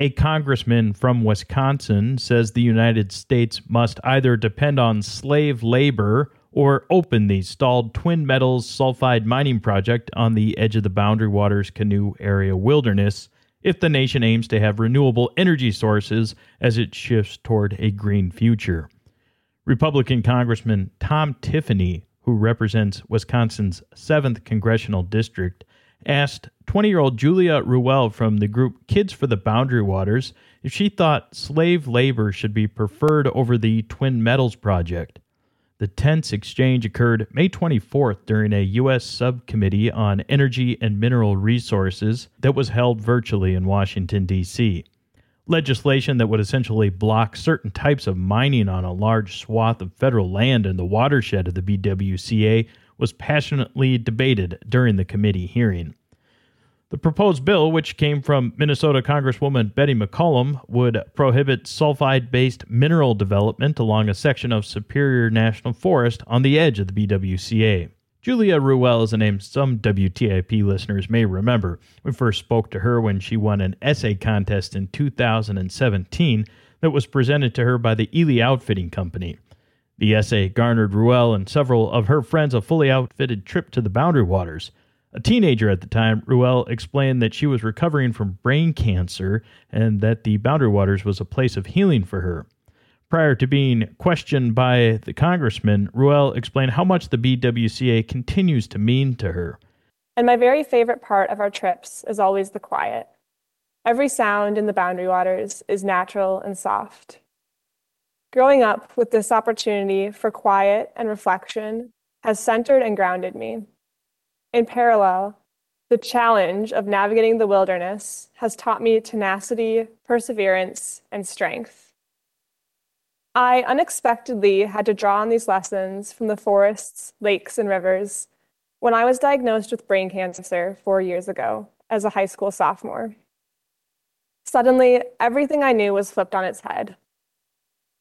A congressman from Wisconsin says the United States must either depend on slave labor or open the stalled Twin Metals sulfide mining project on the edge of the Boundary Waters Canoe Area Wilderness if the nation aims to have renewable energy sources as it shifts toward a green future. Republican Congressman Tom Tiffany, who represents Wisconsin's 7th congressional district, asked 20 year old Julia Ruel from the group Kids for the Boundary Waters if she thought slave labor should be preferred over the Twin Metals project. The tense exchange occurred May 24th during a U.S. subcommittee on energy and mineral resources that was held virtually in Washington, D.C. Legislation that would essentially block certain types of mining on a large swath of federal land in the watershed of the BWCA was passionately debated during the committee hearing. The proposed bill, which came from Minnesota Congresswoman Betty McCollum, would prohibit sulfide based mineral development along a section of Superior National Forest on the edge of the BWCA. Julia Ruel is a name some WTIP listeners may remember. We first spoke to her when she won an essay contest in 2017 that was presented to her by the Ely Outfitting Company. The essay garnered Ruel and several of her friends a fully outfitted trip to the Boundary Waters. A teenager at the time, Ruel explained that she was recovering from brain cancer and that the Boundary Waters was a place of healing for her. Prior to being questioned by the congressman, Ruel explained how much the BWCA continues to mean to her. And my very favorite part of our trips is always the quiet. Every sound in the Boundary Waters is natural and soft. Growing up with this opportunity for quiet and reflection has centered and grounded me. In parallel, the challenge of navigating the wilderness has taught me tenacity, perseverance, and strength. I unexpectedly had to draw on these lessons from the forests, lakes, and rivers when I was diagnosed with brain cancer four years ago as a high school sophomore. Suddenly, everything I knew was flipped on its head.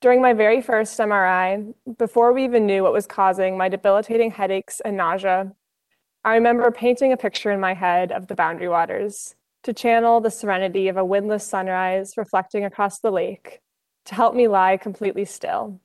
During my very first MRI, before we even knew what was causing my debilitating headaches and nausea, I remember painting a picture in my head of the Boundary Waters to channel the serenity of a windless sunrise reflecting across the lake to help me lie completely still.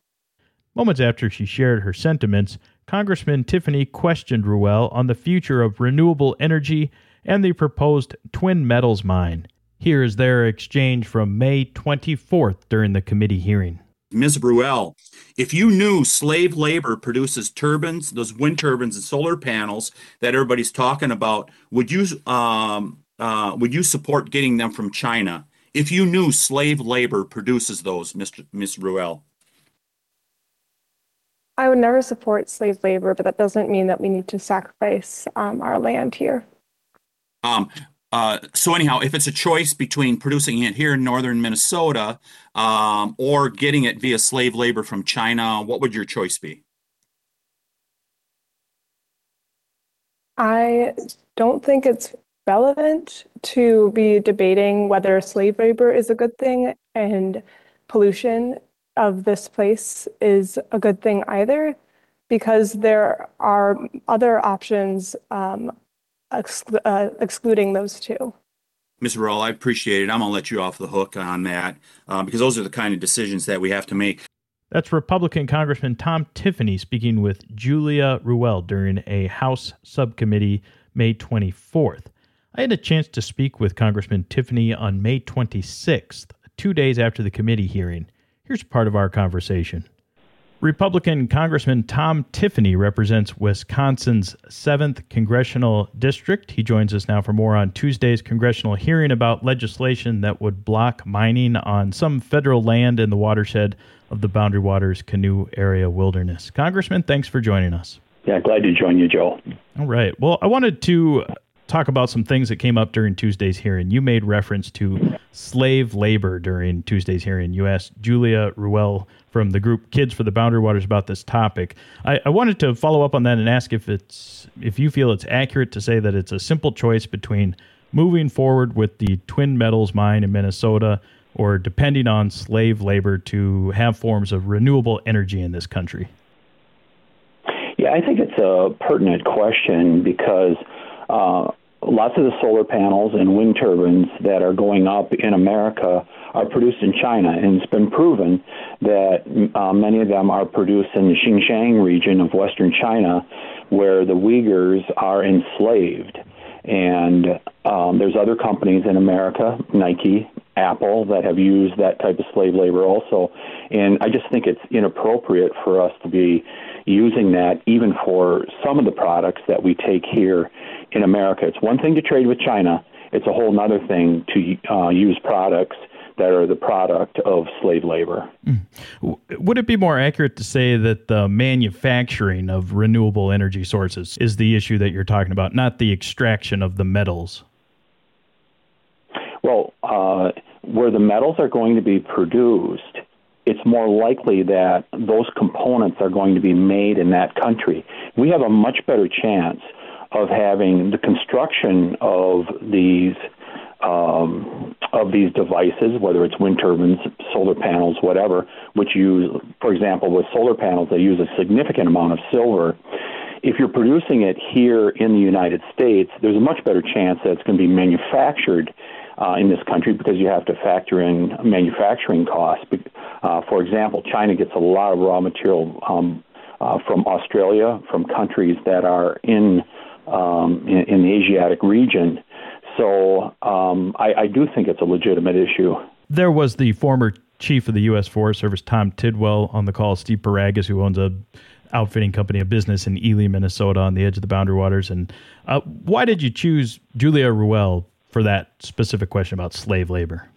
Moments after she shared her sentiments, Congressman Tiffany questioned Ruel on the future of renewable energy and the proposed Twin Metals mine. Here is their exchange from May 24th during the committee hearing. Ms. Ruel, if you knew slave labor produces turbines, those wind turbines and solar panels that everybody's talking about, would you um, uh, would you support getting them from China? If you knew slave labor produces those, Mr. Ms. Ruel. I would never support slave labor, but that doesn't mean that we need to sacrifice um, our land here. Um, uh, so anyhow, if it's a choice between producing it here in northern Minnesota um, or getting it via slave labor from China, what would your choice be? I don't think it's relevant to be debating whether slave labor is a good thing and pollution of this place is a good thing either, because there are other options um, exclu- uh, excluding those two. Ms. Ruel, I appreciate it. I'm going to let you off the hook on that uh, because those are the kind of decisions that we have to make. That's Republican Congressman Tom Tiffany speaking with Julia Ruel during a House subcommittee May 24th. I had a chance to speak with Congressman Tiffany on May 26th, two days after the committee hearing. Here's part of our conversation. Republican Congressman Tom Tiffany represents Wisconsin's 7th congressional district. He joins us now for more on Tuesday's congressional hearing about legislation that would block mining on some federal land in the watershed of the Boundary Waters Canoe Area Wilderness. Congressman, thanks for joining us. Yeah, glad to join you, Joe. All right. Well, I wanted to talk about some things that came up during Tuesday's hearing. You made reference to slave labor during Tuesday's hearing. You asked Julia Ruel from the group Kids for the Boundary Waters about this topic. I, I, wanted to follow up on that and ask if it's if you feel it's accurate to say that it's a simple choice between moving forward with the Twin Metals mine in Minnesota or depending on slave labor to have forms of renewable energy in this country. Yeah, I think it's a pertinent question because uh, lots of the solar panels and wind turbines that are going up in America are produced in China, and it's been proven that uh, many of them are produced in the Xinjiang region of western China, where the Uyghurs are enslaved. And um, there's other companies in America, Nike, Apple, that have used that type of slave labor also. And I just think it's inappropriate for us to be using that even for some of the products that we take here in America. It's one thing to trade with China, it's a whole other thing to uh, use products that are the product of slave labor. Mm. Would it be more accurate to say that the manufacturing of renewable energy sources is the issue that you're talking about, not the extraction of the metals? Well, uh, where the metals are going to be produced, it's more likely that those components are going to be made in that country. We have a much better chance of having the construction of these um, of these devices, whether it's wind turbines, solar panels, whatever, which use, for example, with solar panels, they use a significant amount of silver. If you're producing it here in the United States, there's a much better chance that it's going to be manufactured uh, in this country because you have to factor in manufacturing costs. Uh, for example, China gets a lot of raw material um, uh, from Australia, from countries that are in, um, in, in the Asiatic region. So um, I, I do think it's a legitimate issue. There was the former chief of the U.S. Forest Service, Tom Tidwell, on the call. Steve Piragis, who owns a outfitting company, a business in Ely, Minnesota, on the edge of the Boundary Waters. And uh, why did you choose Julia Ruel for that specific question about slave labor?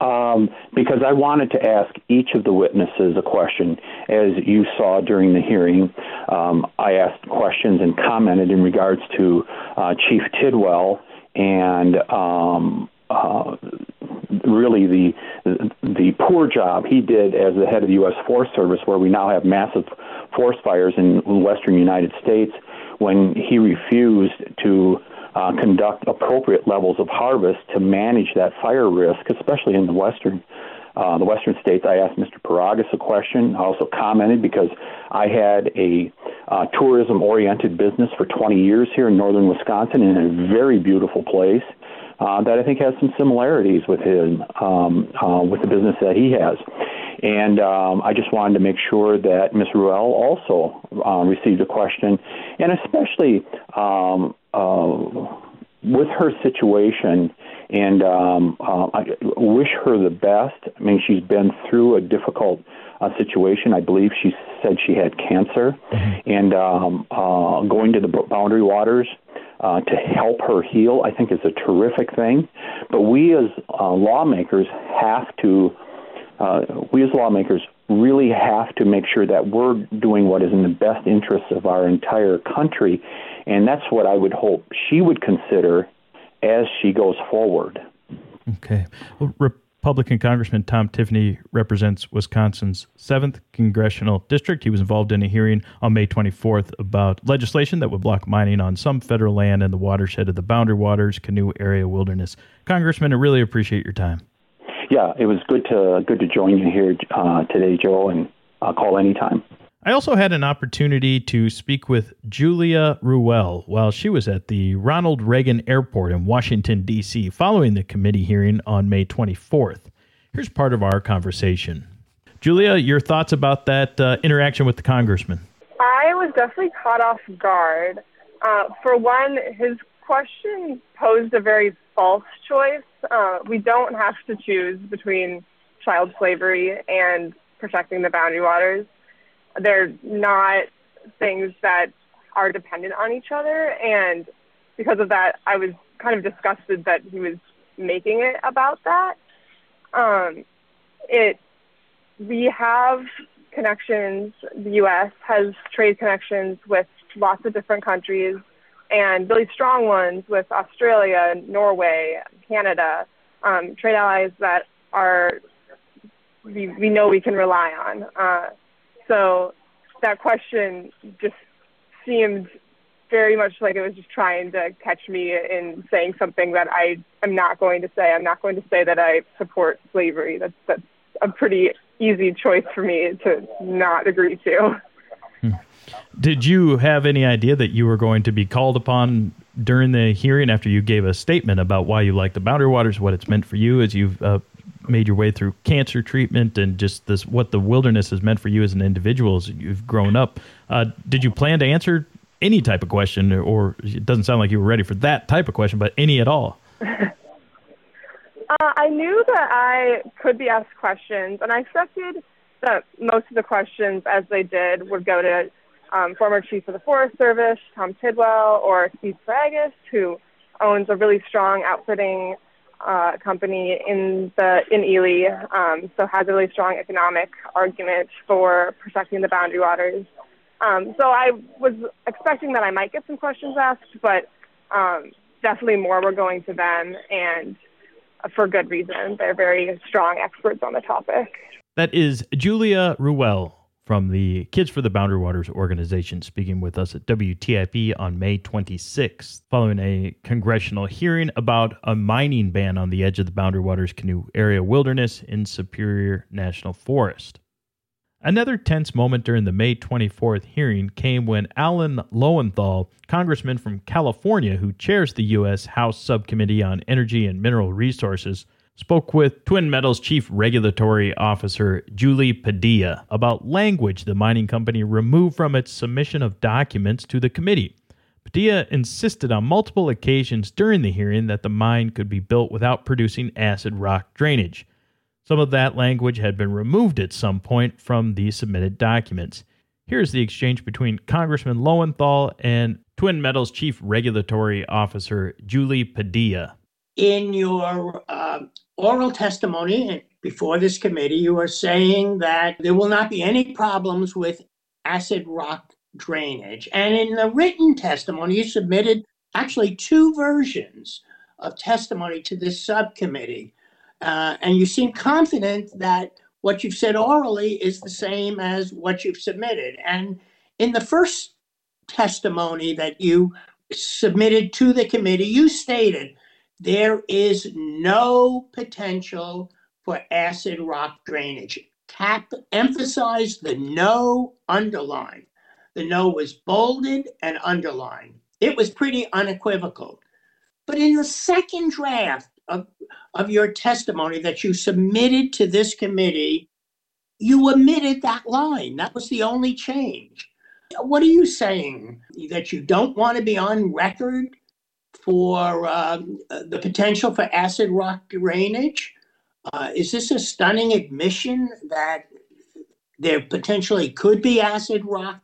Um, because I wanted to ask each of the witnesses a question. As you saw during the hearing, um, I asked questions and commented in regards to uh, Chief Tidwell and um, uh, really the the poor job he did as the head of the U.S. Forest Service, where we now have massive forest fires in the western United States, when he refused to uh, conduct appropriate levels of harvest to manage that fire risk, especially in the western uh, the western states. I asked Mr. Piragis a question. I also commented because I had a uh, tourism oriented business for 20 years here in northern Wisconsin in a very beautiful place. Uh, that I think has some similarities with him, um, uh, with the business that he has. And um, I just wanted to make sure that Ms. Ruel also uh, received a question, and especially um, with her situation, and um, uh, I wish her the best. I mean, she's been through a difficult uh, situation. I believe she said she had cancer, mm-hmm. and um, uh, going to the boundary waters uh, to help her heal, I think, is a terrific thing. But we as uh, lawmakers have to, uh, we as lawmakers really have to make sure that we're doing what is in the best interests of our entire country. And that's what I would hope she would consider as she goes forward. Okay. Well, Republican Congressman Tom Tiffany represents Wisconsin's 7th congressional district. He was involved in a hearing on May 24th about legislation that would block mining on some federal land in the watershed of the Boundary Waters Canoe Area Wilderness. Congressman, I really appreciate your time. Yeah, it was good to good to join you here uh, today, Joe, and I'll call anytime. I also had an opportunity to speak with Julia Ruel while she was at the Ronald Reagan Airport in Washington, D.C., following the committee hearing on May 24th. Here's part of our conversation. Julia, your thoughts about that uh, interaction with the congressman? I was definitely caught off guard. Uh, for one, his question posed a very false choice. Uh, we don't have to choose between child slavery and protecting the boundary waters they're not things that are dependent on each other. And because of that, I was kind of disgusted that he was making it about that. Um, it we have connections. The U.S. has trade connections with lots of different countries, and really strong ones with Australia, Norway, Canada, um, trade allies that are we, we know we can rely on. Uh, so that question just seemed very much like it was just trying to catch me in saying something that I am not going to say. I'm not going to say that I support slavery. That's that's a pretty easy choice for me to not agree to. Hmm. Did you have any idea that you were going to be called upon during the hearing after you gave a statement about why you like the Boundary Waters, what it's meant for you as you've uh, made your way through cancer treatment, and just this what the wilderness has meant for you as an individual as you've grown up? Uh, did you plan to answer any type of question, or it doesn't sound like you were ready for that type of question, but any at all? Uh, I knew that I could be asked questions, and I expected that most of the questions, as they did, would go to um, former Chief of the Forest Service, Tom Tidwell, or Steve Spragus, who owns a really strong outfitting uh, company in the in Ely, um, so has a really strong economic argument for protecting the boundary waters. Um, so I was expecting that I might get some questions asked, but um, definitely more were going to them, and for good reason. They're very strong experts on the topic. That is Julia Ruel from the Kids for the Boundary Waters organization speaking with us at WTIP on May 26th, following a congressional hearing about a mining ban on the edge of the Boundary Waters Canoe Area Wilderness in Superior National Forest. Another tense moment during the May 24th hearing came when Alan Lowenthal, congressman from California who chairs the U.S. House Subcommittee on Energy and Mineral Resources, spoke with Twin Metals Chief Regulatory Officer Julie Padilla about language the mining company removed from its submission of documents to the committee. Padilla insisted on multiple occasions during the hearing that the mine could be built without producing acid rock drainage. Some of that language had been removed at some point from the submitted documents. Here's the exchange between Congressman Lowenthal and Twin Metals Chief Regulatory Officer Julie Padilla. In your uh, oral testimony before this committee, you are saying that there will not be any problems with acid rock drainage. And in the written testimony, you submitted actually two versions of testimony to this subcommittee. Uh, and you seem confident that what you've said orally is the same as what you've submitted. And in the first testimony that you submitted to the committee, you stated there is no potential for acid rock drainage. Cap emphasized the no underline. The no was bolded and underlined. It was pretty unequivocal. But in the second draft of, of your testimony that you submitted to this committee, you omitted that line. That was the only change. What are you saying? That you don't want to be on record for uh, the potential for acid rock drainage? Uh, is this a stunning admission that there potentially could be acid rock,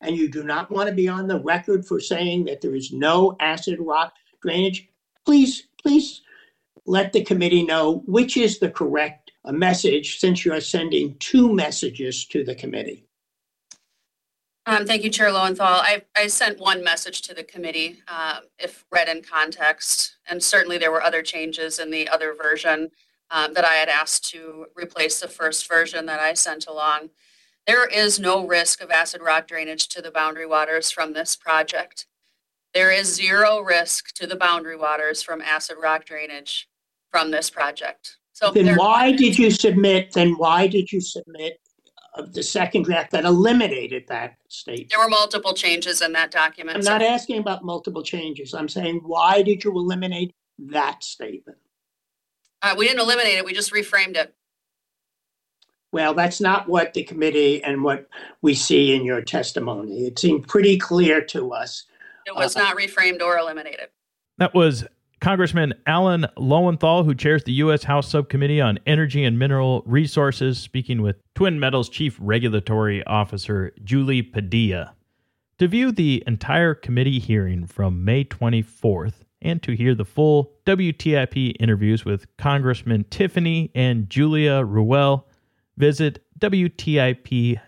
and you do not want to be on the record for saying that there is no acid rock drainage? Please, please let the committee know which is the correct message since you are sending two messages to the committee. Um, thank you, Chair Lowenthal. I, I sent one message to the committee, uh, if read in context, and certainly there were other changes in the other version um, that I had asked to replace the first version that I sent along. There is no risk of acid rock drainage to the boundary waters from this project. There is zero risk to the boundary waters from acid rock drainage from this project. So then why did you submit, then why did you submit of the second draft that eliminated that statement? There were multiple changes in that document. I'm not asking about multiple changes. I'm saying, why did you eliminate that statement? Uh, we didn't eliminate it, we just reframed it. Well, that's not what the committee and what we see in your testimony. It seemed pretty clear to us. It was uh, not reframed or eliminated. That was Congressman Alan Lowenthal, who chairs the U.S. House Subcommittee on Energy and Mineral Resources, speaking with Twin Metals Chief Regulatory Officer Julie Padilla. To view the entire committee hearing from May 24th and to hear the full WTIP interviews with Congressman Tiffany and Julia Ruel, visit WTIP.org.